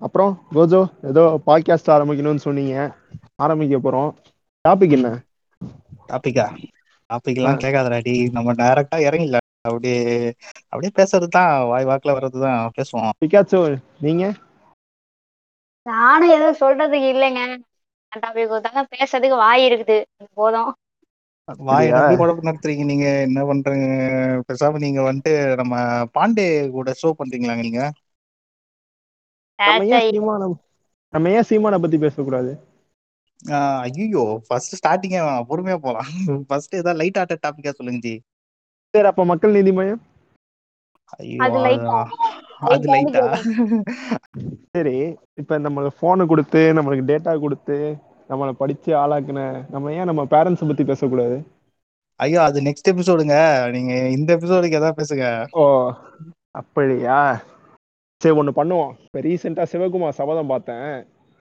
அப்புறம் கோஜோ ஏதோ பாட்காஸ்ட் ஆரம்பிக்கணும்னு சொன்னீங்க. ஆரம்பிக்க போறோம். டாபிக் என்ன? டாபிக்கா டாபிக் எல்லாம் கேட்காதடா டி நம்ம டைரக்டா இறங்கில அப்படியே அப்படியே பேசுறது தான் வாய் வாக்குல வர்றது தான் பேசுவோம். பிகாச்சோ நீங்க? நானும் எதுவும் சொல்றதுக்கு இல்லைங்க. டாபிக் கொடுத்தாங்க பேசுறதுக்கு வாய் இருக்குது. போதும். வாய் குழப்பம் நடத்துறீங்க நீங்க. என்ன பண்றீங்க? பேசாம நீங்க வந்துட்டு நம்ம பாண்டே கூட ஷோ பண்றீங்களாங்க நீங்க? நம்ம ஏன் சீமான நம்ம ஏன் சீமானை பத்தி பேசக்கூடாது? ஐயோ ஃபர்ஸ்ட் ஸ்டார்டிங்கே பொறுமையா போலாம். ஃபர்ஸ்ட் ஏதாவது லைட் ஆர்ட் டாபிக்கா சொல்லுங்க ஜி. சரி அப்ப மக்கள் நீதி மையம்? அது லைட்டா சரி இப்ப நம்மளுக்கு போனு கொடுத்து நம்மளுக்கு டேட்டா கொடுத்து நம்மளை படிச்சு ஆளாக்குன நம்ம ஏன் நம்ம பேரண்ட்ஸ் பத்தி பேசக்கூடாது? ஐயோ அது நெக்ஸ்ட் எபிசோடுங்க நீங்க இந்த எபிசோடுக்கு ஏதாவது பேசுங்க. ஓ அப்படியா? சரி ஒண்ணு பண்ணுவோம். இப்ப ரீசெண்டா சிவகுமார் சபதம் பார்த்தேன்.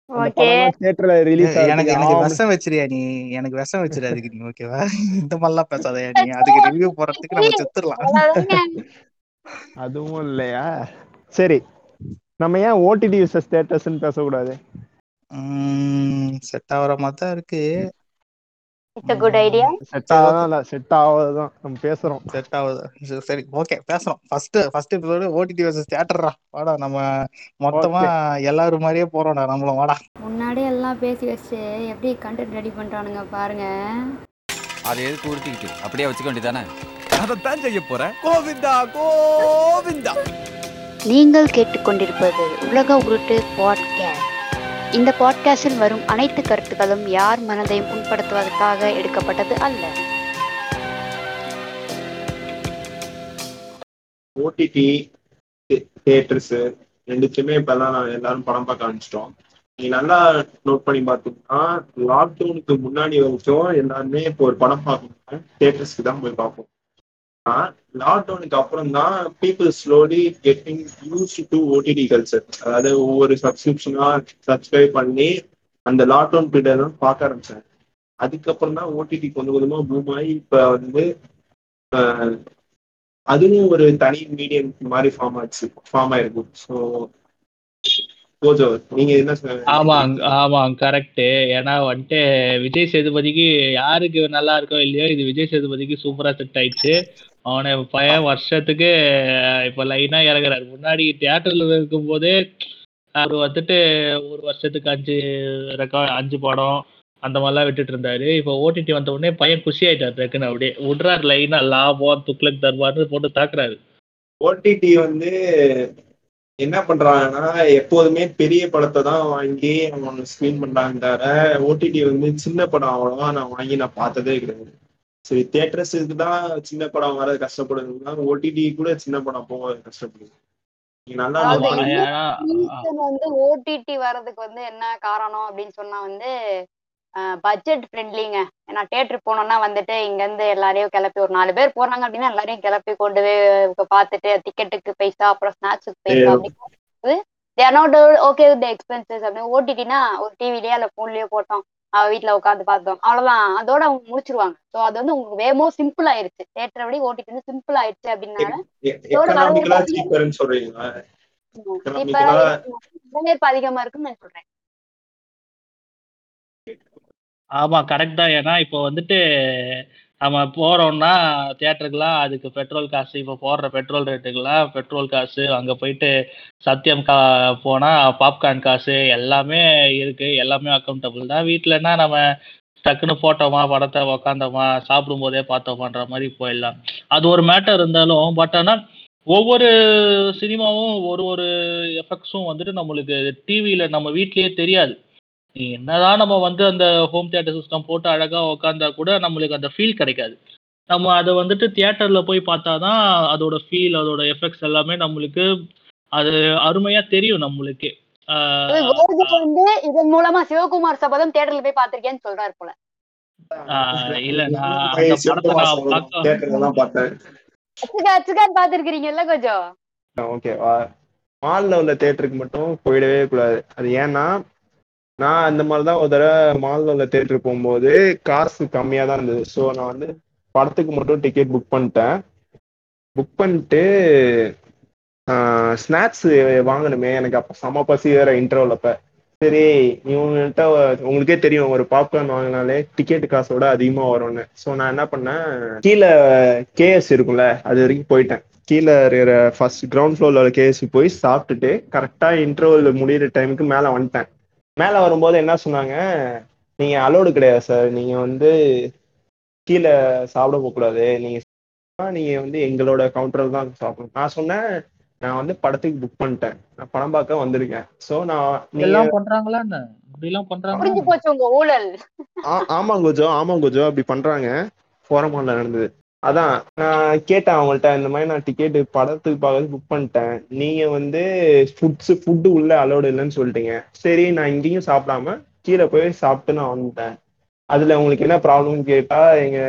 அந்த ஓகே படம் தியேட்டர்ல ரிலீஸ் எனக்கு எனக்கு விஷம் வச்சிரியா நீ? எனக்கு விஷம் வச்சிரு அதுக்கு நீ ஓகேவா இந்த மாதிரிலாம் பேசாதயா நீ? அதுக்கு ரிவ்யூ போறதுக்கு நம்ம செத்துடலாம். அதுவும் இல்லையா? சரி. நம்ம ஏன் ஓடிடி விசஸ் தேட்டர்ஸ்னு பேசக்கூடாது? செட் ஆகுற மாதிரி தான் இருக்கு. It's a good idea set ஆகாதான் set ஆகாதான் நம்ம பேசுறோம். செட் ஆகுது. சரி, ஓகே பேசுறோம். First first episode OTT versus தியேட்டர்ரா வாடா நம்ம மொத்தமா எல்லாரும் மாதிரியே போறோம்டா. நம்மளும் வாடா. முன்னாடி எல்லாம் பேசி வச்சு எப்படி கண்டென்ட் ரெடி பண்றானுங்க பாருங்க. அதை எதுக்கு உருட்டிக்கிட்டு? அப்படியே வச்சுக்க வேண்டியதானே அதைத்தான் செய்ய போறேன். கோவிந்தா கோவிந்தா. நீங்கள் கேட்டுக்கொண்டிருப்பது உலக உருட்டு பாட்காஸ்ட் இந்த பாட்காஸ்டில் வரும் அனைத்து கருத்துக்களும் யார் மனதையும் புண்படுத்துவதற்காக எடுக்கப்பட்டது அல்ல. ஓடிடி தியேட்டர்ஸ் ரெண்டுத்தையுமே இப்பெல்லாம் எல்லாரும் படம் பார்க்க ஆரம்பிச்சிட்டோம். நீ நல்லா நோட் பண்ணி பார்த்தீங்கன்னா லாக்டவுனுக்கு முன்னாடி வரைக்கும் எல்லாருமே இப்போ ஒரு படம் பார்க்கணும்னா தியேட்டர்ஸ்க்கு தான் போய் பார்ப்போம். லாக்டவுனுக்கு அப்புறம் தான் people slowly getting use to OTT culture அதாவது ஒவ்வொரு சப்ஸ்கிரிப்ஷனா சப்ஸ்கிரைப் பண்ணி அந்த லாக்டவுன் பீரியட் தான் பார்க்க ஆரம்பிச்சாங்க. அதுக்கப்புறம் தான் ஓடிடி கொஞ்சம் கொஞ்சமா பூம் ஆகி இப்ப வந்து அதுவும் ஒரு தனி மீடியம் மாதிரி ஃபார்ம் ஆச்சு. ஃபார்ம் ஆயிருக்கும் ஸோ நீங்க என்ன கரெக்ட் ஏன்னா வந்துட்டு விஜய் சேதுபதிக்கு யாருக்கு நல்லா இருக்கோ இல்லையோ இது விஜய் சேதுபதிக்கு சூப்பரா செட் ஆயிடுச்சு. அவனை பையன் வருஷத்துக்கு இப்ப லைனா இறங்குறாரு. முன்னாடி தியேட்டர்ல இருக்கும் போதே அவர் வந்துட்டு ஒரு வருஷத்துக்கு அஞ்சு ரெக்கார்ட் அஞ்சு படம் அந்த மாதிரிலாம் விட்டுட்டு இருந்தாரு. இப்போ ஓடிடி வந்த உடனே பையன் குஷி ஆயிட்டாரு டக்குன்னு அப்படியே. விட்றாரு லைனா லாபம் துக்ளக் தர்பார்னு போட்டு தாக்குறாரு. ஓடிடி வந்து என்ன பண்றாங்கன்னா எப்போதுமே பெரிய படத்தை தான் வாங்கி அவங்க ஸ்க்ரீன் பண்றாங்க தவிர ஓடிடி வந்து சின்ன படம் அவ்வளவா நான் வாங்கி நான் பார்த்ததே கிடையாது. சரி தியேட்டர்ஸுக்கு தான் சின்ன படம் வர கஷ்டப்படுதுன்னா ஓடிடி கூட சின்ன படம் போக கஷ்டப்படுது. வந்து ஓடிடி வர்றதுக்கு வந்து என்ன காரணம் அப்படின்னு சொன்னா வந்து பட்ஜெட் ஃப்ரெண்ட்லிங்க ஏன்னா தேட்டர் போனோம்னா வந்துட்டு இங்க இருந்து எல்லாரையும் கிளப்பி ஒரு நாலு பேர் போறாங்க அப்படின்னா எல்லாரையும் கிளப்பி கொண்டு போய் பார்த்துட்டு டிக்கெட்டுக்கு பைசா அப்புறம் ஸ்நாக்ஸுக்கு பைசா அப்படின்னு they're not okay with expenses அப்படின்னு. ஓடிடினா ஒரு டிவிலயோ இல்ல போன்லயோ போட்டோம். அவ வீட்ல உட்காந்து பார்த்தோம் அவ்வளவுதான். அதோட அவங்க முடிச்சிருவாங்க. ஸோ அது வந்து உங்களுக்கு வேமோ சிம்பிள் ஆயிருச்சு. தேட்டரை விட ஓடிடி வந்து சிம்பிள் ஆயிருச்சு அப்படின்னால அதிகமா இருக்குன்னு நான் சொல்றேன். ஆமா கரெக்ட் தான். ஏன்னா இப்போ வந்துட்டு நம்ம போறோம்னா தியேட்டருக்குலாம் அதுக்கு பெட்ரோல் காசு இப்போ போடுற பெட்ரோல் ரேட்டுக்கெல்லாம் பெட்ரோல் காசு அங்கே போயிட்டு சத்தியம் கா போனால் பாப்கார்ன் காசு எல்லாமே இருக்கு எல்லாமே அக்கௌண்டபிள் தான். வீட்டிலனா நம்ம டக்குன்னு போட்டோமா படத்தை உக்காந்தோமா சாப்பிடும் போதே பார்த்தோமான்ற மாதிரி போயிடலாம். அது ஒரு மேட்டர் இருந்தாலும் பட் ஆனால் ஒவ்வொரு சினிமாவும் ஒரு ஒரு எஃபெக்ட்ஸும் வந்துட்டு நம்மளுக்கு டிவியில் நம்ம வீட்லேயே தெரியாது. என்னதான் நம்ம வந்து அந்த ஹோம் தியேட்டர் சிஸ்டம் போட்டு அழகா உட்காந்தா கூட நம்மளுக்கு அந்த ஃபீல் கிடைக்காது. நம்ம அதை வந்துட்டு தியேட்டர்ல போய் பார்த்தாதான் அதோட ஃபீல் அதோட எஃபெக்ட்ஸ் எல்லாமே நம்மளுக்கு அது அருமையா தெரியும் நம்மளுக்கு. வந்து இதன் மூலமா சிவகுமார் சபதம் தேட்டர்ல போய் பாத்திருக்கேன்னு சொல்றாரு போல. ஆஹ் இல்ல நான் தியேட்டர்ல பாத்திருக்கிறீங்கல்ல கொஞ்சம்? ஓகேவா மால்ல உள்ள தேட்டருக்கு மட்டும் போயிடவே கூடாது. அது ஏன்னா நான் அந்த மாதிரி தான் ஒரு தடவை மால்ல தேட்டர் போகும்போது காசு கம்மியாக தான் இருந்தது. ஸோ நான் வந்து படத்துக்கு மட்டும் டிக்கெட் புக் பண்ணிட்டேன். புக் பண்ணிட்டு ஸ்நாக்ஸ் வாங்கணுமே. எனக்கு அப்போ செம பசி வேற இன்டர்வல் அப்ப. சரி இவங்கள்ட்ட உங்களுக்கே தெரியும் ஒரு பாப்கார்ன் வாங்கினாலே டிக்கெட் காசோட அதிகமா வரும்னு. ஸோ நான் என்ன பண்ணேன்? கீழே கேஎஸ் இருக்கும்ல அது வரைக்கும் போயிட்டேன். கீழே இருக்கிற ஃபர்ஸ்ட் கிரவுண்ட் ஃப்ளோர்ல கேஎஸ்சி போய் சாப்பிட்டுட்டு கரெக்டா இன்டர்வல் முடியிற டைமுக்கு மேலே வந்துட்டேன். மேலே வரும்போது என்ன சொன்னாங்க? நீங்க அலோடு கிடையாது சார் நீங்க வந்து கீழே சாப்பிட போகக்கூடாது. நீங்க சாப்பிட்டா நீங்க வந்து எங்களோட கவுண்டர் தான் சாப்பிடணும். நான் சொன்னேன் நான் வந்து படத்துக்கு புக் பண்ணிட்டேன். நான் படம் பார்க்க வந்திருக்கேன். ஸோ நான் எல்லாம் பண்றாங்களா என்ன? இப்படி எல்லாம் பண்றாங்களா? புரிஞ்சு போச்சு உங்க ஊழல். ஆ- ஆமாம் கொஞ்சம் ஆமாம் கொஞ்சம் அப்படி பண்றாங்க. போரமால நடந்தது. அதான் நான் கேட்டேன் அவங்கள்ட்ட இந்த மாதிரி நான் டிக்கெட் படத்துக்கு பார்க்க புக் பண்ணிட்டேன். நீங்க வந்து ஃபுட்ஸ் ஃபுட்டு உள்ள அலோடு இல்லைன்னு சொல்லிட்டீங்க. சரி நான் இங்கேயும் சாப்பிடாம கீழே போய் சாப்பிட்டு நான் வந்துட்டேன். அதுல உங்களுக்கு என்ன ப்ராப்ளம்னு கேட்டா எங்க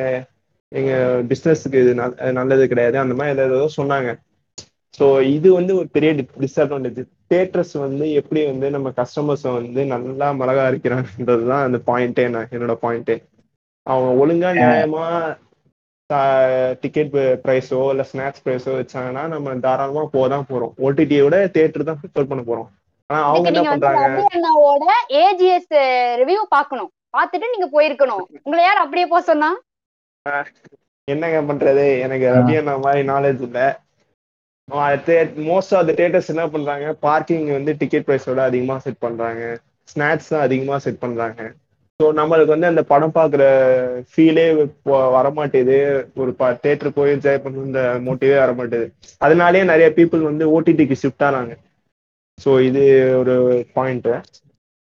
எங்க பிசினஸ்க்கு இது நல்லது கிடையாது. அந்த மாதிரி ஏதோ ஏதோ சொன்னாங்க. ஸோ இது வந்து ஒரு பெரிய டிஸ்அட்வான்டேஜ் தேட்டர்ஸ் வந்து எப்படி வந்து நம்ம கஸ்டமர்ஸை வந்து நல்லா மிளகா அரைக்கிறாங்கன்றது தான் அந்த பாயிண்டே நான் என்னோட பாயிண்டே அவங்க ஒழுங்கா நியாயமா டிக்கெட் ப்ரைஸோ இல்லை ஸ்நாக்ஸ் ப்ரைஸோ வச்சாங்கன்னா நம்ம தாராளமா போக தான் போறோம் ஓடிடியை விட தேட்டர் தான் ப்ரிஃபர் பண்ண போறோம். ஆனா அவங்க என்ன அண்ணாவோட ஏஜிஎஸ் ரிவ்யூ பார்க்கணும். பார்த்துட்டு நீங்க போயிருக்கணும். உங்களை யார் அப்படியே போக சொன்னா? என்னங்க பண்றது? எனக்கு ரவி அண்ணா மாதிரி நாலேஜ் இல்ல. மோஸ்ட் ஆஃப் த தேட்டர்ஸ் என்ன பண்றாங்க? பார்க்கிங் வந்து டிக்கெட் ப்ரைஸோட அதிகமா செட் பண்றாங்க. ஸ்நாக்ஸ் தான் அதிகமா செட் பண்றாங்க. ஸோ நம்மளுக்கு வந்து அந்த படம் பார்க்குற ஃபீலே வரமாட்டேது. ஒரு தேட்டர் போய் என்ஜாய் அந்த மோட்டிவே வரமாட்டேது. அதனாலேயே நிறைய பீப்புள் வந்து ஓடிடிக்கு ஷிஃப்ட் ஆனாங்க. ஸோ இது ஒரு பாயிண்ட்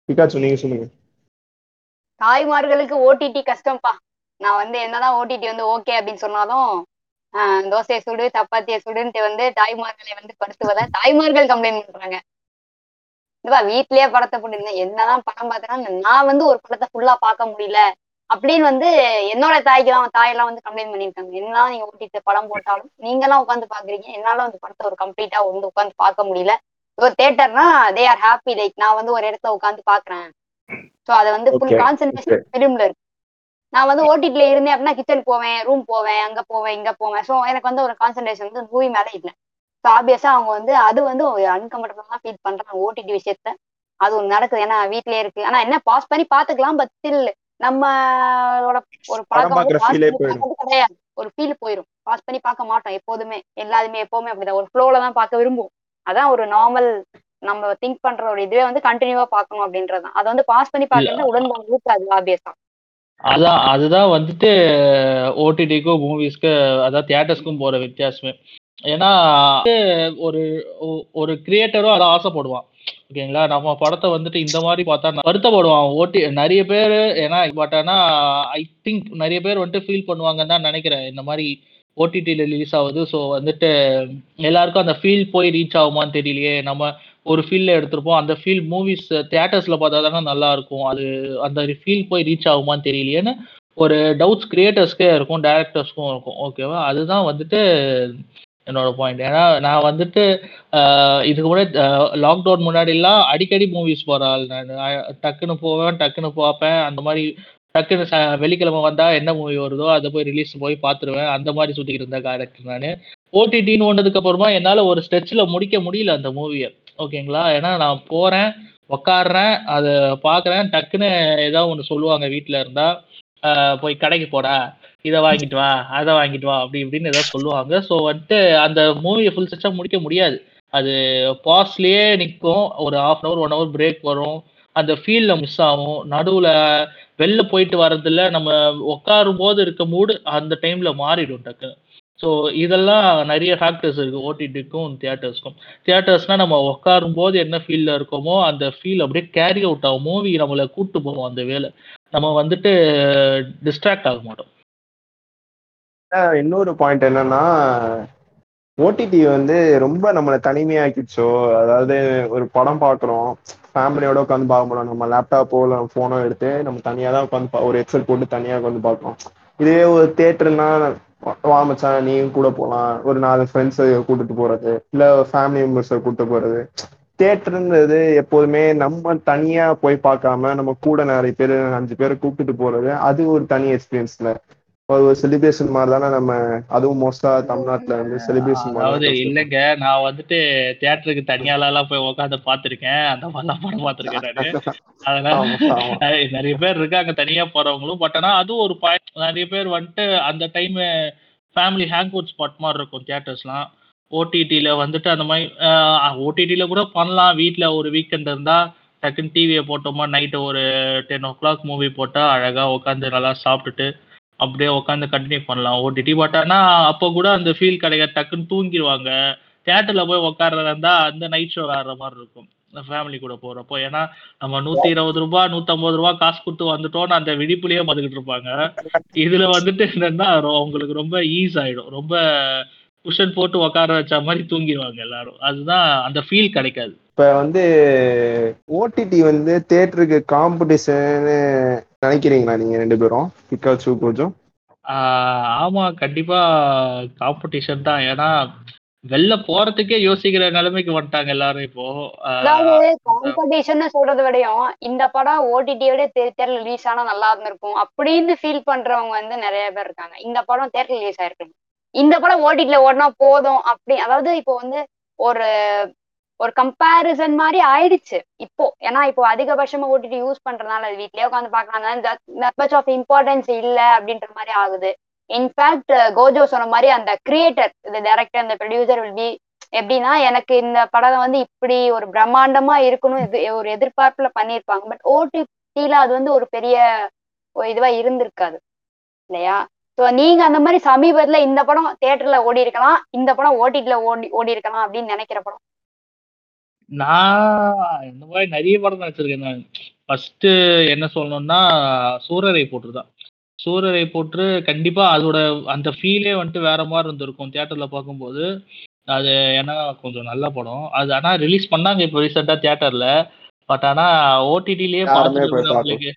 பிகாச்சு நீங்க சொல்லுங்க. தாய்மார்களுக்கு ஓடிடி கஷ்டம்ப்பா. நான் வந்து என்னதான் ஓடிடி வந்து ஓகே அப்படின்னு சொன்னாலும் தோசையை சுடு சப்பாத்தியை சுடுன்ட்டு வந்து தாய்மார்களை வந்து படுத்துவதை தாய்மார்கள் கம்ப்ளைண்ட் பண்றாங்க. இதுவா வீட்லயே படத்தை போட்டுருந்தேன். என்னதான் படம் பார்த்தேன்னா நான் வந்து ஒரு படத்தை ஃபுல்லா பார்க்க முடியல. அப்படின்னு வந்து என்னோட தாய்க்கு தான் தாயெல்லாம் வந்து கம்ப்ளைண்ட் பண்ணியிருக்காங்க. என்னதான் நீங்க ஓட்டிட்டு படம் போட்டாலும் நீங்க எல்லாம் உட்காந்து பாக்குறீங்க என்னால வந்து படத்தை ஒரு கம்ப்ளீட்டா வந்து உட்காந்து பார்க்க முடியல. ஒரு தேட்டர்னா தே ஆர் ஹாப்பி லைக் நான் வந்து ஒரு இடத்துல உட்காந்து பாக்குறேன் ஸோ அதை வந்து ஃபுல் கான்சென்ட்ரேஷன் ஃபிலிம்ல இருக்கு. நான் வந்து ஓடிடில இருந்தேன் அப்படின்னா கிச்சன் போவேன் ரூம் போவேன் அங்க போவேன் இங்க போவேன். ஸோ எனக்கு வந்து ஒரு கான்சென்ட்ரேஷன் வந்து மூவி மேல இல்லை. ஆப்வியஸா அவங்க வந்து அது வந்து அன்கம்ஃபர்டபுளா ஃபீல் பண்றாங்க ஓடிடி விஷயத்த. அது ஒன்று நடக்குது. ஏன்னா வீட்லயே இருக்கு. ஆனா என்ன பாஸ் பண்ணி பாத்துக்கலாம் பட் ஸ்டில் நம்மளோட ஒரு பழக்கம் கிடையாது. ஒரு ஃபீல் போயிடும் பாஸ் பண்ணி பார்க்க மாட்டோம். எப்போதுமே எல்லாருமே எப்பவுமே அப்படிதான். ஒரு ஃப்ளோல தான் பார்க்க விரும்புவோம். அதான் ஒரு நார்மல் நம்ம திங்க் பண்ற ஒரு இதுவே வந்து கண்டினியூவா பார்க்கணும் அப்படின்றதுதான். அதை வந்து பாஸ் பண்ணி பார்க்கறது உடன்பாடு இருக்காது ஆப்வியஸா அதான் அதுதான் வந்துட்டு ஓடிடிக்கும் மூவிஸ்க்கு அதான் தியேட்டர்ஸ்க்கும் போற வித்தியாசமே. ஏன்னா ஒரு ஒரு கிரியேட்டரும் அதை ஆசைப்படுவான். ஓகேங்களா? நம்ம படத்தை வந்துட்டு இந்த மாதிரி பார்த்தா வருத்தப்படுவான். ஓட்டி நிறைய பேர் ஏன்னா பட் ஆனால் ஐ திங்க் நிறைய பேர் வந்துட்டு ஃபீல் பண்ணுவாங்கன்னு தான் நினைக்கிறேன். இந்த மாதிரி ஓடிடியில் ரிலீஸ் ஆகுது. ஸோ வந்துட்டு எல்லாருக்கும் அந்த ஃபீல் போய் ரீச் ஆகுமான்னு தெரியலையே. நம்ம ஒரு ஃபீல்டில் எடுத்திருப்போம். அந்த ஃபீல் மூவிஸ் தியேட்டர்ஸில் பார்த்தா தானே நல்லா இருக்கும். அது அந்த ஃபீல் போய் ரீச் ஆகுமான்னு தெரியலையேன்னு ஒரு டவுட்ஸ் கிரியேட்டர்ஸ்க்கே இருக்கும் டேரக்டர்ஸ்க்கும் இருக்கும். ஓகேவா அதுதான் வந்துட்டு என்னோட பாயிண்ட் ஏன்னா நான் வந்துட்டு இதுக்கு முன்னாடி லாக்டவுன் முன்னாடிலாம் அடிக்கடி மூவிஸ் போகிற ஆள் நான். டக்குன்னு போவேன் டக்குன்னு பார்ப்பேன். அந்த மாதிரி டக்குன்னு ச- வெள்ளிக்கிழமை வந்தா என்ன மூவி வருதோ அதை போய் ரிலீஸ் போய் பார்த்துருவேன். அந்த மாதிரி சுத்திக்கிட்டு இருந்த கேரக்டர் நான். ஓடிடின்னு ஒன்றதுக்கு அப்புறமா என்னால் ஒரு ஸ்ட்ரெச்சில் முடிக்க முடியல அந்த மூவியை ஓகேங்களா ஏன்னா நான் போகிறேன் உக்காடுறேன் அதை பார்க்குறேன். டக்குன்னு ஏதாவது ஒன்று சொல்லுவாங்க வீட்டில் இருந்தால் போய் கடைக்கு போடா. இதை வாங்கிட்டு வா அதை வாங்கிட்டு வா அப்படி இப்படின்னு ஏதாவது சொல்லுவாங்க. ஸோ வந்துட்டு அந்த மூவியை ஃபுல் செட்டாக முடிக்க முடியாது. அது பாஸ்ட்லேயே நிற்கும் ஒரு half an hour one hour break வரும். அந்த ஃபீல்டில் மிஸ் ஆகும். நடுவில் வெளில போயிட்டு வர்றதில்ல. நம்ம உட்காரும் போது இருக்க மூடு அந்த டைமில் மாறிடும் டக்குன்னு ஸோ இதெல்லாம் நிறைய ஃபேக்டர்ஸ் இருக்குது ஓடிடிக்கும் தியேட்டர்ஸ்க்கும் தியேட்டர்ஸ்னால் நம்ம உட்காரும் போது என்ன ஃபீலில் இருக்கோமோ அந்த ஃபீல் அப்படியே கேரி அவுட் ஆகும். மூவி நம்மளை கூப்பிட்டு போவோம் அந்த வேலை. நம்ம வந்துட்டு டிஸ்ட்ராக்ட் ஆக மாட்டோம். இன்னொரு பாயிண்ட் என்னன்னா ஓடிடி வந்து ரொம்ப நம்மளை தனிமையாக்கிடுச்சோ. அதாவது ஒரு படம் பார்க்குறோம் ஃபேமிலியோட உட்காந்து பார்க்க முடியும் நம்ம லேப்டாப்போ இல்லை ஃபோனோ எடுத்து நம்ம தனியாக தான் உட்காந்து ஒரு ஹெட்செட் போட்டு தனியாக உட்காந்து பார்க்குறோம். இதுவே ஒரு தேட்டர்னா வா நீயும் கூட போகலாம். ஒரு நாலு ஃப்ரெண்ட்ஸை கூட்டிட்டு போறது இல்லை ஃபேமிலி மெம்பர்ஸை கூட்டிட்டு போறது. தேட்டருன்றது எப்போதுமே நம்ம தனியாக போய் பார்க்காம நம்ம கூட நிறைய பேர் அஞ்சு பேரை கூப்பிட்டுட்டு போறது அது ஒரு தனி எக்ஸ்பீரியன்ஸ்ல ஒரு செலிப்ரேஷன் மாதிரி தானே நம்ம அதுவும் மோஸ்டா தமிழ்நாட்டுல வந்து செலிப்ரேஷன் அதாவது இல்லைங்க நான் வந்துட்டு தியேட்டருக்கு தனியாலாம் போய் உட்காந்து பார்த்திருக்கேன். அந்த மாதிரிலாம் படம் பார்த்திருக்கேன் நானு. அதனால நிறைய- பேர் இருக்காங்க தனியா போறவங்களும். பட் ஆனா அதுவும் ஒரு பாயிண்ட் நிறைய பேர் வந்துட்டு அந்த time family hang out spot மாதிரி இருக்கும் தியேட்டர்ஸ்லாம் ஓடிடியில வந்துட்டு அந்த மாதிரி ஓடிடியில கூட பண்ணலாம். வீட்ல ஒரு வீக்கெண்ட் இருந்தா டக்குன்னு டிவியை போட்டோமா நைட்டு ஒரு டென் ஓ கிளாக் மூவி போட்டா அழகா உட்காந்து நல்லா சாப்பிட்டுட்டு அப்படியே உட்காந்து கண்டினியூ பண்ணலாம். ஓடிடி பட் ஆனால் அப்போ கூட அந்த ஃபீல் கிடைக்காது டக்குன்னு தூங்கிடுவாங்க தியேட்டர்ல போய் உட்கார்றதா இருந்தா அந்த நைட் ஷோ ஆடுற மாதிரி இருக்கும். ஃபேமிலி கூட போறப்போ. ஏன்னா நம்ம நூத்தி இருபது ரூபா நூத்தம்பது ரூபாய் காசு கொடுத்து வந்துட்டோம்னு அந்த விழிப்புலயே பதுக்கிட்டு இருப்பாங்க. இதுல வந்துட்டு என்னன்னா அவங்களுக்கு ரொம்ப ஈஸ் ஆயிடும். ரொம்ப குஷன் போட்டு உட்கார வச்ச மாதிரி தூங்கிடுவாங்க எல்லாரும். அதுதான் அந்த ஃபீல் கிடைக்காது. இப்ப வந்து ஓடிடி வந்து தியேட்டருக்கு காம்படிஷன் நினைக்கிறீங்களா நீங்க ரெண்டு பேரும்? பிகாச்சு கொஞ்சம் ஆமா கண்டிப்பா காம்படிஷன் தான். ஏன்னா வெளில போறதுக்கே யோசிக்கிற நிலைமைக்கு வந்துட்டாங்க எல்லாரும் இப்போ. அதாவது காம்படிஷன் சொல்றதை விடையும் இந்த படம் ஓடிடியோட தேட்டர்ல ரிலீஸ் ஆனா நல்லா இருந்திருக்கும் அப்படின்னு ஃபீல் பண்றவங்க வந்து நிறைய பேர் இருக்காங்க. இந்த படம் தேட்டர் ரிலீஸ் ஆயிருக்கு. இந்த படம் ஓடிடில ஓடினா போதும் அப்படி அதாவது இப்போ வந்து ஒரு ஒரு கம்பேரிசன் மாதிரி ஆயிடுச்சு. இப்போ ஏன்னா இப்போ அதிகபட்சமா ஓடிடி யூஸ் பண்றதுனால அது வீட்லயே உட்காந்து பாக்கலாம் ஆஃப் இம்பார்ட்டன்ஸ் இல்ல அப்படின்ற மாதிரி ஆகுது. இன்ஃபேக்ட் கோஜோ சொன்ன மாதிரி அந்த கிரியேட்டர் இந்த டைரக்டர் இந்த ப்ரொடியூசர் வில் பி எப்படின்னா எனக்கு இந்த படம் வந்து இப்படி ஒரு பிரம்மாண்டமா இருக்கணும் இது ஒரு எதிர்பார்ப்புல பண்ணியிருப்பாங்க. பட் ஓடிடியில அது வந்து ஒரு பெரிய இதுவா இருந்திருக்காது. இல்லையா? ஸோ நீங்க அந்த மாதிரி சமீபத்துல இந்த படம் தேட்டர்ல ஓடி இருக்கலாம் இந்த படம் ஓடிடில ஓடி ஓடி இருக்கலாம் அப்படின்னு நினைக்கிற படம். நான் இந்த மாதிரி நிறைய படம் நடிச்சிருக்கேன் நான். ஃபர்ஸ்ட் என்ன சொல்லணும்னா சூரரை போட்டு தான். சூரரை போட்டு கண்டிப்பா அதோட அந்த ஃபீலே வந்துட்டு வேற மாதிரி இருந்திருக்கும் தியேட்டர்ல பார்க்கும்போது. அது ஏன்னா கொஞ்சம் நல்ல படம். அது ஆனா ரிலீஸ் பண்ணாங்க இப்போ ரீசெண்டா தியேட்டர்ல பட் ஆனா ஓடிடிலேயே பார்த்துட்டு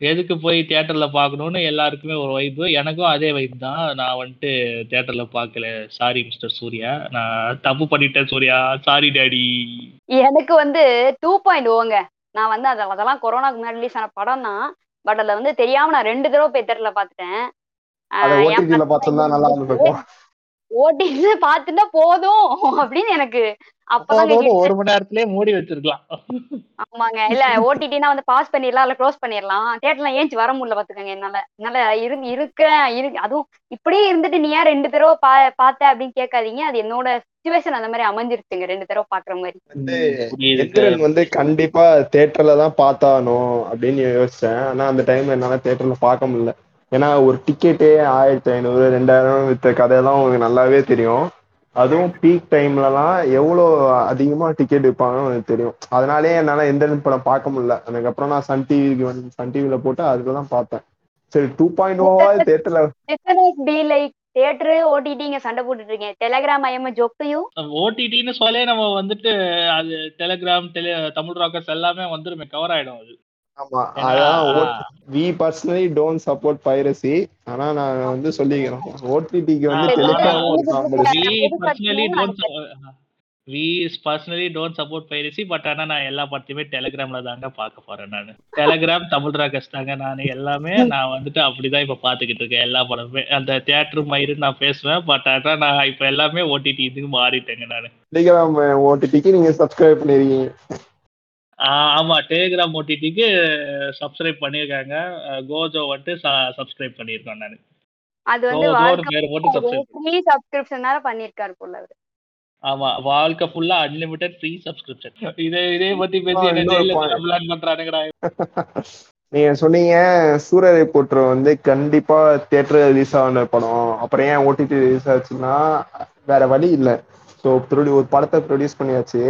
எதுக்கு போய் தியேட்டர்ல பார்க்கணும்னு எல்லாருக்குமே ஒரு வைப்பு எனக்கும் அதே வைப் தான். நான் வந்துட்டு தியேட்டர்ல பார்க்கல. Sorry mister Surya. நான் தப்பு பண்ணிட்டேன் சூர்யா. சாரி டாடி எனக்கு வந்து டூ பாயிண்ட் ஓங்க நான் வந்து அத அதெல்லாம் கொரோனாக்கு முன்னாடி ரிலீஸ் ஆன படம் தான் பட் அதுல வந்து தெரியாம நான் ரெண்டு தடவை போய் தேட்டர்ல பார்த்துட்டேன். அத ஓடிடில பார்த்தா நல்லா இருந்திருக்கும் ஓடிடி பார்த்துட்டா போதும் அப்படின்னு எனக்கு அப்பதான். ஒரு மணி நேரத்திலேயே மூடி வச்சிருக்கலாம். ஆமாங்க. இல்ல ஓடிடினா வந்து பாஸ் பண்ணிடலாம் இல்ல க்ளோஸ் பண்ணிடலாம். தியேட்டர்ல ஏஞ்சி வர முடியல பாத்துக்கோங்க என்னால. என்னால இரு இருக்கேன் இருக்கு அதுவும் இப்படியே இருந்துட்டு நீ ஏன் ரெண்டு தடவை பா பார்த்த அப்படின்னு கேட்காதீங்க. அது என்னோட சுச்சுவேஷன் அந்த மாதிரி அமைஞ்சிருச்சுங்க. ரெண்டு தடவை பாக்குற மாதிரி. வந்து கண்டிப்பா தியேட்டர்ல தான் பார்த்தாகணும் அப்படின்னு யோசிச்சேன். ஆனா அந்த டைம்ல என்னால தியேட்டர்ல பார்க்க முடியல. ஏன்னா ஒரு டிக்கெட்டே ஆயிரத்தி ஐநூறு ரெண்டாயிரம் வித்த கதையெல்லாம் உங்களுக்கு நல்லாவே தெரியும். அதுவும் பீக் டைம்லலாம் எவ்வளோ அதிகமா டிக்கெட் விற்பாங்கன்னு எனக்கு தெரியும். அதனாலே என்னால எந்திரன் படம் பார்க்க முடியல. அதுக்கப்புறம் நான் சன் டிவிக்கு வந்து சன் டிவில போட்டு அதுல தான் பார்த்தேன். சரி டூ பாயிண்ட் ஓவா லைக் தியேட்டர் ஓடிடி இங்க சண்டை போட்டுட்டு இருக்கீங்க. Telegram I'm joke to you ஓடிடின்னு சொல்லே நம்ம வந்துட்டு அது டெலிகிராம் டெலி தமிழ் ராக்கர்ஸ் எல்லாமே வந்துருமே கவர் ஆயிடும் அது. ஆமா. ஏன்னா, அதான் we personally don't support piracy ஆனா நான் வந்து சொல்லிக்கிறேன். ஓடிடிக்கு வந்து Telegram we personally don't support piracy but ஆனா நான் எல்லா படத்தையுமே டெலிகிராம்ல தாங்க பார்க்க போறேன் நான். டெலிகிராம் தமிழ் ராக்கர்ஸ் தாங்க நான். எல்லாமே நான் வந்துட்டு அப்படிதான் இப்ப பாத்துக்கிட்டு இருக்கேன். எல்லா படமே அந்த தியேட்டர் மயிறு நான் பேசுவேன். பட் ஆனா நான் இப்ப எல்லாமே ஓடிடி இதுக்கு மாறிட்டேங்க நான். டெலிகிராம் ஓடிடிக்கு நீங்க சப்ஸ்கிரைப் பண்ணிருக்கீங்க. ஆமா டெலிகிராம் ஓடிடிக்கு சப்ஸ்கிரைப் பண்ணியிருக்காங்க அஹ் கோஜோ வந்துட்டு சப்ஸ்கிரைப் பண்ணியிருக்கேன் நான். அது வந்து ஃப்ரீ சப்ஸ்கிரிப்ஷனால பண்ணிருக்காரு போல அவரு. ஆமா வாழ்க்கை ஃபுல்லா அன்லிமிட்டெட் ஃப்ரீ சப்ஸ்கிரிப்ஷன் இதே இதே பத்தி பேசி என்ன பண்றானுங்கடா. நீங்க சொன்னீங்க சூரரை போற்று வந்து கண்டிப்பா தியேட்டர் ரிலீஸ் ஆன படம். அப்புறம் ஏன் ஓடிடி ரிலீஸ் ஆச்சுன்னா வேற வழி இல்லை. ஸோ ஒரு படத்தை ப்ரொடியூஸ் பண்ணியாச்சு.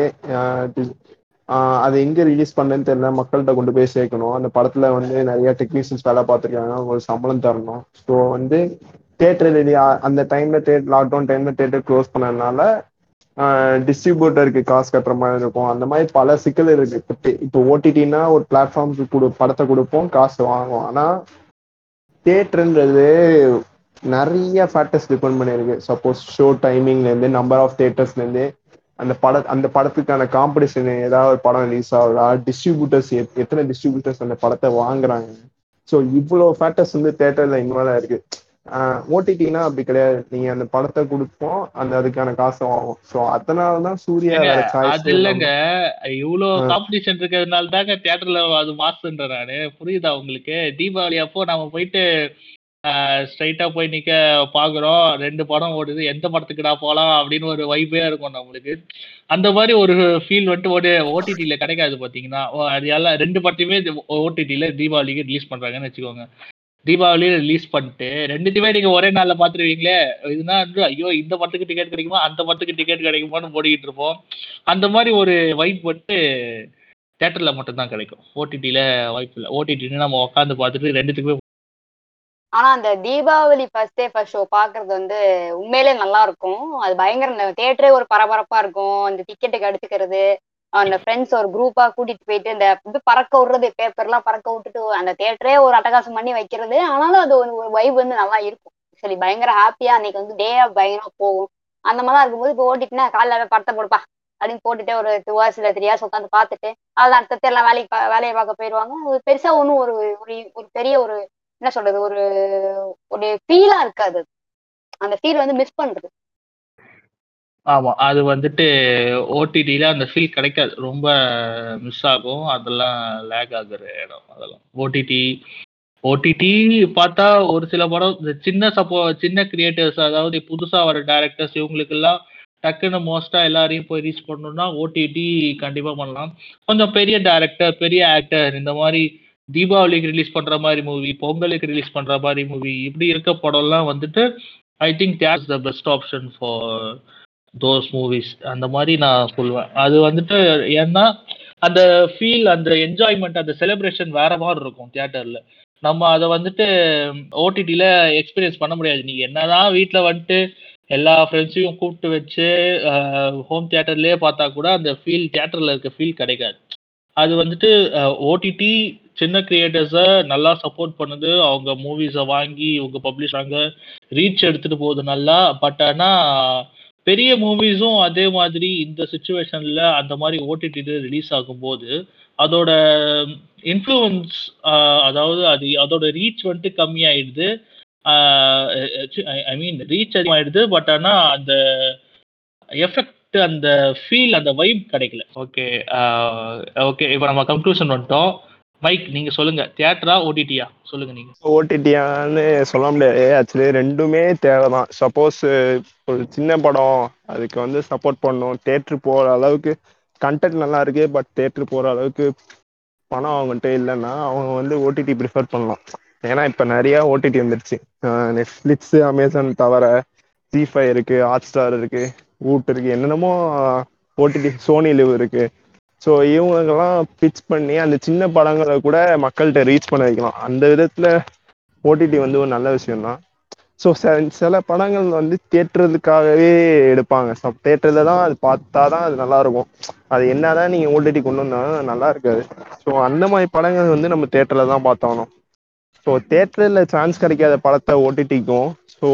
அதை எங்க ரிலீஸ் பண்ணேன்னு தெரியல. மக்கள்கிட்ட கொண்டு போய் சேர்க்கணும். அந்த படத்துல வந்து நிறைய டெக்னீஷியன்ஸ் வேலை பார்த்துருக்காங்க. அவங்களுக்கு சம்பளம் தரணும். ஸோ வந்து தேட்டர் அந்த டைம்ல தேட் லாக்டவுன் டைம்ல தேட்டர் க்ளோஸ் பண்ணதுனால டிஸ்ட்ரிபியூட்டருக்கு காசு கட்டுற மாதிரி இருக்கும். அந்த மாதிரி பல சிக்கல் இருக்கு. இப்போ இப்போ ஓடிடினா ஒரு பிளாட்ஃபார்ம்க்கு கொடு படத்தை கொடுப்போம் காசு வாங்குவோம். ஆனா தேட்டருன்றது நிறைய ஃபேக்டர்ஸ் டிபெண்ட் பண்ணியிருக்கு. சப்போஸ் ஷோ டைமிங்லேருந்து நம்பர் ஆஃப் தேட்டர்ஸ்லேருந்து அந்த பட அந்த படத்துக்கான காம்படிஷன் ஏதாவது ஒரு படம் ரிலீஸ் ஆகுதா? டிஸ்ட்ரிபியூட்டர்ஸ் எத்தனை டிஸ்ட்ரிபியூட்டர்ஸ் அந்த படத்தை வாங்குறாங்க? ஸோ இவ்வளோ ஃபேக்டர்ஸ் வந்து தேட்டர்ல இன்வால்வ் ஆயிருக்கு ஓடிடினா அப்படி கிடையாது. நீங்க அந்த படத்தை கொடுப்போம் அந்த அதுக்கான காசு ஆகும் ஸோ அதனாலதான் சூர்யா ஏங்க, வேற அது சாய்ஸ் இல்லைங்க இவ்வளோ ஆ. காம்படிஷன் இருக்கிறதுனால தாங்க தியேட்டர்ல அது மாசுன்ற நானு. புரியுதா உங்களுக்கு? தீபாவளி அப்போ நம்ம போயிட்டு ஸ்ட்ரைட்டா போய் நிக்க பாக்குறோம். ரெண்டு படம் ஓடுது. எந்த படத்துக்குடா போலாம் அப்படின்னு ஒரு வைப்பே இருக்கும் நம்மளுக்கு. அந்த மாதிரி ஒரு ஃபீல் வந்துட்டு ஒரு ஓடிடியில கிடைக்காது பாத்தீங்கன்னா. அது எல்லாம் ரெண்டு படத்தையுமே ஓடிடியில தீபாவளிக்கு ரிலீஸ் பண்றாங்கன்னு வச்சுக்கோங்க. தீபாவளி ரிலீஸ் பண்ணிட்டு ரெண்டுத்தையுமே நீங்க ஒரே நாள்ல பாத்துருவீங்களே. இதுனா வந்து ஐயோ இந்த படத்துக்கு டிக்கெட் கிடைக்குமா? அந்த படத்துக்கு டிக்கெட் கிடைக்குமான்னு ஓடிக்கிட்டு இருப்போம். அந்த மாதிரி ஒரு வைப் வந்துட்டு தேட்டர்ல மட்டும்தான் கிடைக்கும். ஓடிடியில வாய்ப்பு இல்லை. ஓடிடின்னு நம்ம உட்காந்து பார்த்துட்டு ரெண்டுத்துக்குமே ஆனா அந்த Deepavali first day first show பாக்குறது வந்து உண்மையிலே நல்லா இருக்கும் அது பயங்கர தியேட்டரே ஒரு பரபரப்பா இருக்கும். அந்த டிக்கெட்டுக்கு அடிச்சுக்கிறது அந்த ஃப்ரெண்ட்ஸ் ஒரு குரூப்பா கூட்டிட்டு போயிட்டு இந்த இது பறக்க விடுறது பேப்பர்லாம் பறக்க விட்டுட்டு அந்த தியேட்டரே ஒரு அட்டகாசம் பண்ணி வைக்கிறது. ஆனாலும் அது ஒரு வைப் வந்து நல்லா இருக்கும். சரி பயங்கர ஹாப்பியா அன்னைக்கு வந்து டே பயங்கரமா போகும். அந்த மாதிரிலாம் இருக்கும்போது இப்போ ஓட்டிட்டுனா காலைல படத்தை போடுப்பா அப்படின்னு போட்டுட்டு ஒரு டூ ஹவர்ஸ் இல்லை த்ரீ ஹவர்ஸ் உட்காந்து பார்த்துட்டு அதான் அடுத்த எல்லாம் வேலைக்கு பா- வேலையை பார்க்க போயிடுவாங்க பெருசா ஒன்றும் ஒரு ஒரு ஒரு பெரிய ஒரு என்ன சொல்றது ஒரு ஒரு ஃபீலா இருக்காது அந்த ஃபீல் வந்து மிஸ் பண்றது. ஆமா அது வந்துட்டு ஓடிடியில அந்த ஃபீல் கிடைக்காது. ரொம்ப மிஸ் ஆகும். அதெல்லாம் லேக் ஆகுற இடம் அதெல்லாம். ஓடிடி ஓடிடி பார்த்தா ஒரு சில படம் இந்த சின்ன சப்போ சின்ன கிரியேட்டர்ஸ் அதாவது புதுசா வர டேரக்டர்ஸ் இவங்களுக்கெல்லாம் டக்குன்னு மோஸ்டா எல்லாரையும் போய் ரீச் பண்ணணும்னா ஓடிடி கண்டிப்பா பண்ணலாம். கொஞ்சம் பெரிய டேரக்டர் பெரிய ஆக்டர் இந்த மாதிரி தீபாவளிக்கு ரிலீஸ் பண்ற மாதிரி மூவி பொங்கலுக்கு ரிலீஸ் பண்ற மாதிரி மூவி இப்படி இருக்க படம்லாம் வந்துட்டு I think that's the best option for those movies அந்த மாதிரி நான் சொல்லுவேன் அது வந்துட்டு ஏன்னா அந்த ஃபீல் அந்த என்ஜாய்மெண்ட் அந்த செலிப்ரேஷன் வேற மாதிரி இருக்கும் தியேட்டர்ல நம்ம அதை வந்துட்டு ஓடிடியில எக்ஸ்பீரியன்ஸ் பண்ண முடியாது. நீங்க என்னதான் வீட்டில் வந்துட்டு எல்லா ஃப்ரெண்ட்ஸையும் கூப்பிட்டு வச்சு ஹோம் தியேட்டர்லயே பார்த்தா கூட அந்த ஃபீல் தியேட்டர்ல இருக்க ஃபீல் கிடைக்காது. அது வந்துட்டு ஓடிடி சின்ன கிரியேட்டர்ஸை நல்லா சப்போர்ட் பண்ணுது. அவங்க மூவிஸை வாங்கி இவங்க பப்ளிஷ் ஆங்க ரீச் எடுத்துட்டு போகுது நல்லா. பட் ஆனால் பெரிய மூவிஸும் அதே மாதிரி இந்த சுச்சுவேஷனில் அந்த மாதிரி ஓடிடி ரிலீஸ் ஆகும்போது அதோட இன்ஃப்ளூயன்ஸ் அதாவது அது அதோட ரீச் வந்துட்டு கம்மியாயிடுது. ஐ மீன் ரீச் அதிகமாயிடுது. பட் ஆனால் அந்த எஃபெக்ட் அந்த ஃபீல் அந்த வைப் கிடைக்கல. ஓகே ஓகே இப்போ நம்ம கன்க்ளூஷன் வந்துட்டோம். மைக் நீங்க சொல்லுங்க. தியேட்டரா ஓடிடியா சொல்லுங்க நீங்க. ஓடிடியான்னு சொல்ல முடியாது. ஆக்சுவலி ரெண்டுமே தேவைதான். சப்போஸ் ஒரு சின்ன படம் அதுக்கு வந்து சப்போர்ட் பண்ணும் தேட்டர் போகிற அளவுக்கு கண்டென்ட் நல்லா இருக்கு பட் தேட்டர் போகிற அளவுக்கு பணம் அவங்ககிட்ட இல்லைன்னா அவங்க வந்து ஓடிடி ப்ரிஃபர் பண்ணலாம். ஏன்னா இப்போ நிறையா ஓடிடி வந்துருச்சு. நெட்ஃப்ளிக்ஸ் அமேசான் தவிர ஜி ஃபைவ் இருக்கு ஹாட் ஸ்டார் இருக்கு ஊட் இருக்கு என்னென்னமோ ஓடிடி சோனி லிவ் இருக்குது ஸோ இவங்களுக்கெல்லாம் பிச் பண்ணி அந்த சின்ன படங்களை கூட மக்கள்கிட்ட ரீச் பண்ண வைக்கலாம் அந்த விதத்தில் ஓடிடி வந்து ஒரு நல்ல விஷயம்தான். ஸோ சில படங்கள் வந்து தேட்டருக்காகவே எடுப்பாங்க. ஸோ தேட்டரில் தான் அது பார்த்தா தான் அது நல்லா இருக்கும். அது என்னதான் நீங்கள் ஓடிடி கொண்டு வந்தாலும் நல்லா இருக்காது. ஸோ அந்த மாதிரி படங்கள் வந்து நம்ம தேட்டரில் தான் பார்த்தாகணும். ஸோ தேட்டரில் சான்ஸ் கிடைக்காத படத்தை ஓடிடிக்கும் ஸோ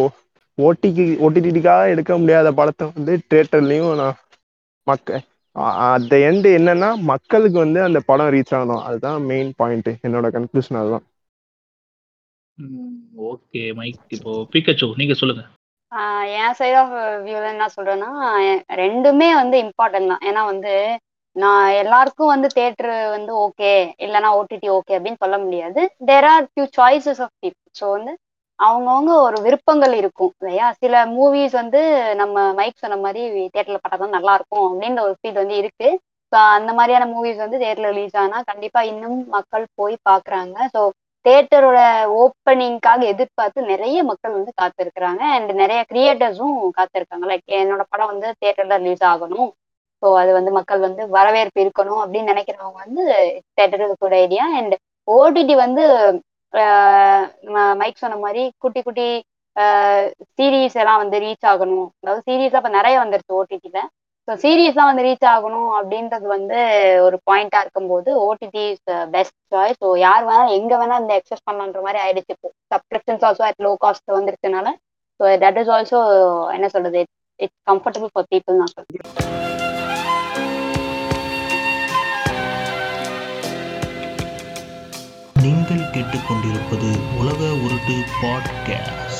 ஓடிக்கு ஓடிடிக்காக எடுக்க முடியாத படத்தை வந்து தேட்டர்லேயும் நான் மக்க அந்த எண்டு என்னன்னா மக்களுக்கு வந்து அந்த படம் ரீச் ஆகணும் அதுதான் மெயின் பாயிண்ட் என்னோட கன்க்ளூஷன் அதுதான். ஓகே மைக் இப்போ பிக்கச்சோ நீங்க சொல்லுங்க. ஆஹ் என் சைட் ஆஃப் வியூல என்ன சொல்றேன்னா ரெண்டுமே வந்து இம்பார்ட்டன்ட் தான். ஏன்னா வந்து நான் எல்லாருக்கும் வந்து தேட்டர் வந்து ஓகே இல்லைன்னா ஓடிடி ஓகே அப்படின்னு சொல்ல முடியாது. There are few choices of people so வந்து அவங்கவுங்க ஒரு விருப்பங்கள் இருக்கும். இல்லையா? சில மூவிஸ் வந்து நம்ம மைக் சொன்ன மாதிரி தேட்டர்ல பார்த்தா தான் நல்லா இருக்கும் அப்படின்ற ஒரு ஃபீல் வந்து இருக்கு. ஸோ அந்த மாதிரியான மூவிஸ் வந்து தேட்டர்ல ரிலீஸ் ஆனா கண்டிப்பா இன்னும் மக்கள் போய் பாக்குறாங்க. ஸோ தேட்டரோட ஓப்பனிங்காக எதிர்பார்த்து நிறைய மக்கள் வந்து காத்திருக்கிறாங்க. அண்ட் நிறைய கிரியேட்டர்ஸும் காத்திருக்காங்க. லைக் என்னோட படம் வந்து தேட்டர்ல ரிலீஸ் ஆகணும். ஸோ அது வந்து மக்கள் வந்து வரவேற்பு இருக்கணும் அப்படின்னு நினைக்கிறவங்க வந்து தேட்டருக்கு கூட ஐடியா அண்ட் ஓடிடி வந்து மைக் சொன்ன மாதிரி குட்டி குட்டி சீரீஸ் எல்லாம் வந்து ரீச் ஆகணும். அதாவது சீரீஸ் இப்போ நிறைய வந்துருச்சு ஓடிடியில் ஸோ சீரீஸ்லாம் வந்து ரீச் ஆகணும் அப்படின்றது வந்து ஒரு பாயிண்டா இருக்கும்போது OTT is best choice so யார் வேணா எங்க வேணா இந்த எக்ஸஸ் பண்ணலான்ற மாதிரி ஆயிடுச்சு இப்போ. Subscriptions also at low cost வந்துருச்சுனால. So that is also என்ன சொல்றது இட்ஸ் கம்ஃபர்டபுள் ஃபார் பீப்புள் நான் சொல்றேன். கேட்டுக்கொண்டிருப்பது உலக உருட்டு பாட்காஸ்ட்.